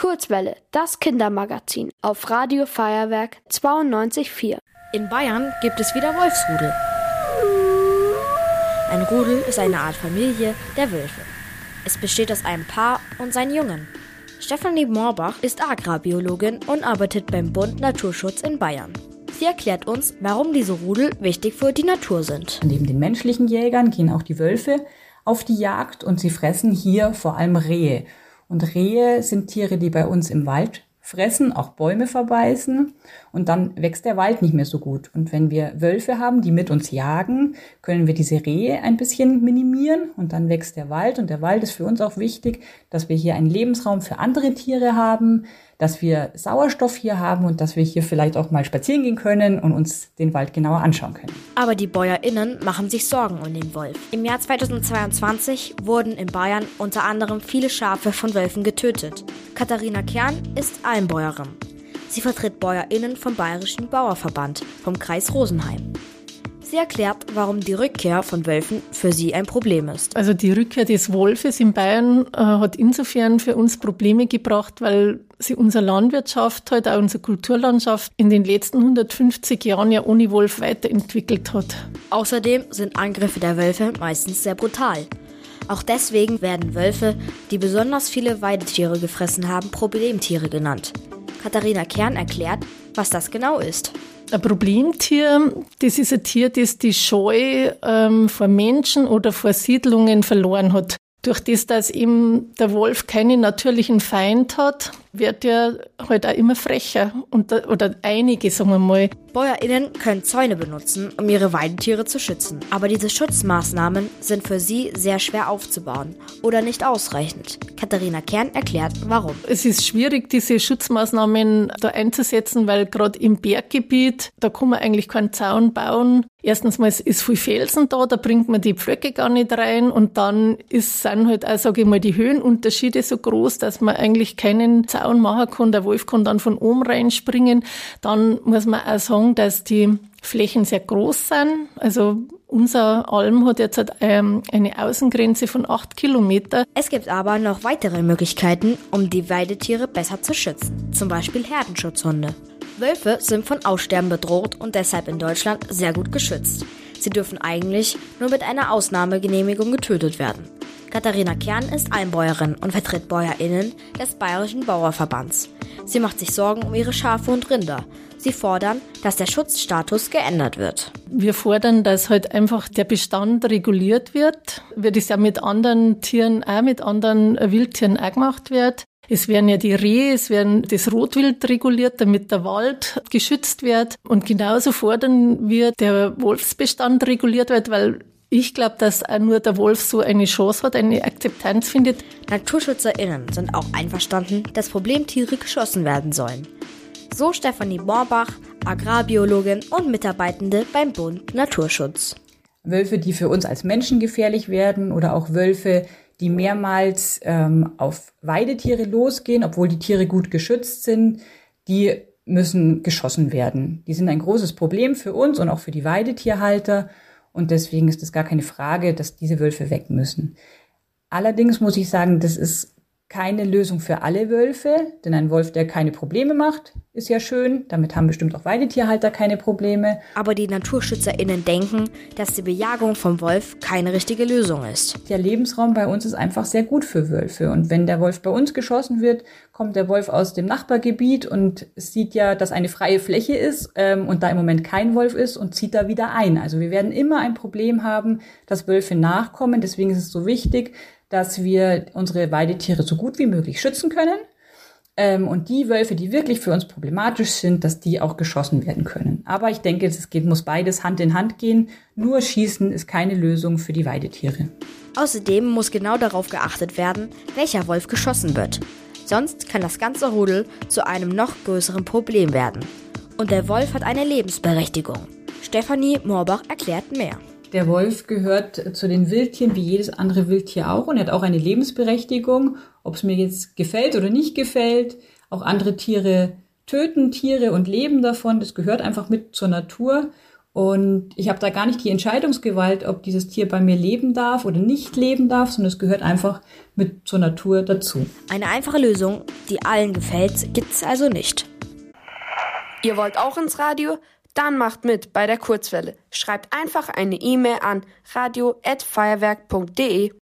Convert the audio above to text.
Kurzwelle, das Kindermagazin auf Radio Feuerwerk 92.4. In Bayern gibt es wieder Wolfsrudel. Ein Rudel ist eine Art Familie der Wölfe. Es besteht aus einem Paar und seinen Jungen. Stefanie Moorbach ist Agrarbiologin und arbeitet beim Bund Naturschutz in Bayern. Sie erklärt uns, warum diese Rudel wichtig für die Natur sind. Neben den menschlichen Jägern gehen auch die Wölfe auf die Jagd und sie fressen hier vor allem Rehe. Und Rehe sind Tiere, die bei uns im Wald fressen, auch Bäume verbeißen und dann wächst der Wald nicht mehr so gut. Und wenn wir Wölfe haben, die mit uns jagen, können wir diese Rehe ein bisschen minimieren und dann wächst der Wald. Und der Wald ist für uns auch wichtig, dass wir hier einen Lebensraum für andere Tiere haben, dass wir Sauerstoff hier haben und dass wir hier vielleicht auch mal spazieren gehen können und uns den Wald genauer anschauen können. Aber die BäuerInnen machen sich Sorgen um den Wolf. Im Jahr 2022 wurden in Bayern unter anderem viele Schafe von Wölfen getötet. Katharina Kern ist Almbäuerin. Sie vertritt BäuerInnen vom Bayerischen Bauerverband vom Kreis Rosenheim. Sie erklärt, warum die Rückkehr von Wölfen für sie ein Problem ist. Also die Rückkehr des Wolfes in Bayern äh, hat insofern für uns Probleme gebracht, weil sie unsere Landwirtschaft, halt auch unsere Kulturlandschaft in den letzten 150 Jahren ja ohne Wolf weiterentwickelt hat. Außerdem sind Angriffe der Wölfe meistens sehr brutal. Auch deswegen werden Wölfe, die besonders viele Weidetiere gefressen haben, Problemtiere genannt. Katharina Kern erklärt, was das genau ist. Ein Problemtier, das ist ein Tier, das die Scheu ähm, vor Menschen oder vor Siedlungen verloren hat. Durch das, dass eben der Wolf keinen natürlichen Feind hat, wird er halt auch immer frecher. Und, oder einige, sagen wir mal. BäuerInnen können Zäune benutzen, um ihre Weidetiere zu schützen. Aber diese Schutzmaßnahmen sind für sie sehr schwer aufzubauen oder nicht ausreichend. Katharina Kern erklärt, warum. Es ist schwierig, diese Schutzmaßnahmen da einzusetzen, weil gerade im Berggebiet, da kann man eigentlich keinen Zaun bauen. Erstens mal ist viel Felsen da, da bringt man die Pflöcke gar nicht rein und dann ist, sind halt auch, sage ich mal, die Höhenunterschiede so groß, dass man eigentlich keinen Zaun machen kann. Der Wolf kann dann von oben reinspringen. Dann muss man auch sagen, dass die Flächen sehr groß sind. Also unser Alm hat jetzt ähm, eine Außengrenze von acht Kilometer. Es gibt aber noch weitere Möglichkeiten, um die Weidetiere besser zu schützen. Zum Beispiel Herdenschutzhunde. Wölfe sind von Aussterben bedroht und deshalb in Deutschland sehr gut geschützt. Sie dürfen eigentlich nur mit einer Ausnahmegenehmigung getötet werden. Katharina Kern ist Einbäuerin und vertritt BäuerInnen des Bayerischen Bauerverbands. Sie macht sich Sorgen um ihre Schafe und Rinder. Sie fordern, dass der Schutzstatus geändert wird. Wir fordern, dass halt einfach der Bestand reguliert wird, wie das ja mit anderen Tieren auch, mit anderen Wildtieren auch gemacht wird. Es werden ja die Rehe, es werden das Rotwild reguliert, damit der Wald geschützt wird. Und genauso fordern wir, der Wolfsbestand reguliert wird, weil ich glaube, dass auch nur der Wolf so eine Chance hat, eine Akzeptanz findet. NaturschützerInnen sind auch einverstanden, dass Problemtiere geschossen werden sollen. So Stefanie Borbach, Agrarbiologin und Mitarbeitende beim Bund Naturschutz. Wölfe, die für uns als Menschen gefährlich werden oder auch Wölfe, die mehrmals ähm, auf Weidetiere losgehen, obwohl die Tiere gut geschützt sind, die müssen geschossen werden. Die sind ein großes Problem für uns und auch für die Weidetierhalter. Und deswegen ist es gar keine Frage, dass diese Wölfe weg müssen. Allerdings muss ich sagen, das ist keine Lösung für alle Wölfe, denn ein Wolf, der keine Probleme macht, ist ja schön. Damit haben bestimmt auch Weidetierhalter keine Probleme. Aber die NaturschützerInnen denken, dass die Bejagung vom Wolf keine richtige Lösung ist. Der Lebensraum bei uns ist einfach sehr gut für Wölfe. Und wenn der Wolf bei uns geschossen wird, kommt der Wolf aus dem Nachbargebiet und sieht ja, dass eine freie Fläche ist ähm, und da im Moment kein Wolf ist und zieht da wieder ein. Also wir werden immer ein Problem haben, dass Wölfe nachkommen. Deswegen ist es so wichtig, dass wir unsere Weidetiere so gut wie möglich schützen können. Ähm, und die Wölfe, die wirklich für uns problematisch sind, dass die auch geschossen werden können. Aber ich denke, es geht, muss beides Hand in Hand gehen. Nur Schießen ist keine Lösung für die Weidetiere. Außerdem muss genau darauf geachtet werden, welcher Wolf geschossen wird. Sonst kann das ganze Rudel zu einem noch größeren Problem werden. Und der Wolf hat eine Lebensberechtigung. Stefanie Moorbach erklärt mehr. Der Wolf gehört zu den Wildtieren wie jedes andere Wildtier auch und er hat auch eine Lebensberechtigung, ob es mir jetzt gefällt oder nicht gefällt. Auch andere Tiere töten Tiere und leben davon. Das gehört einfach mit zur Natur. Und ich habe da gar nicht die Entscheidungsgewalt, ob dieses Tier bei mir leben darf oder nicht leben darf, sondern es gehört einfach mit zur Natur dazu. Eine einfache Lösung, die allen gefällt, gibt es also nicht. Ihr wollt auch ins Radio? Dann macht mit bei der Kurzwelle. Schreibt einfach eine E-Mail an radio@feuerwerk.de.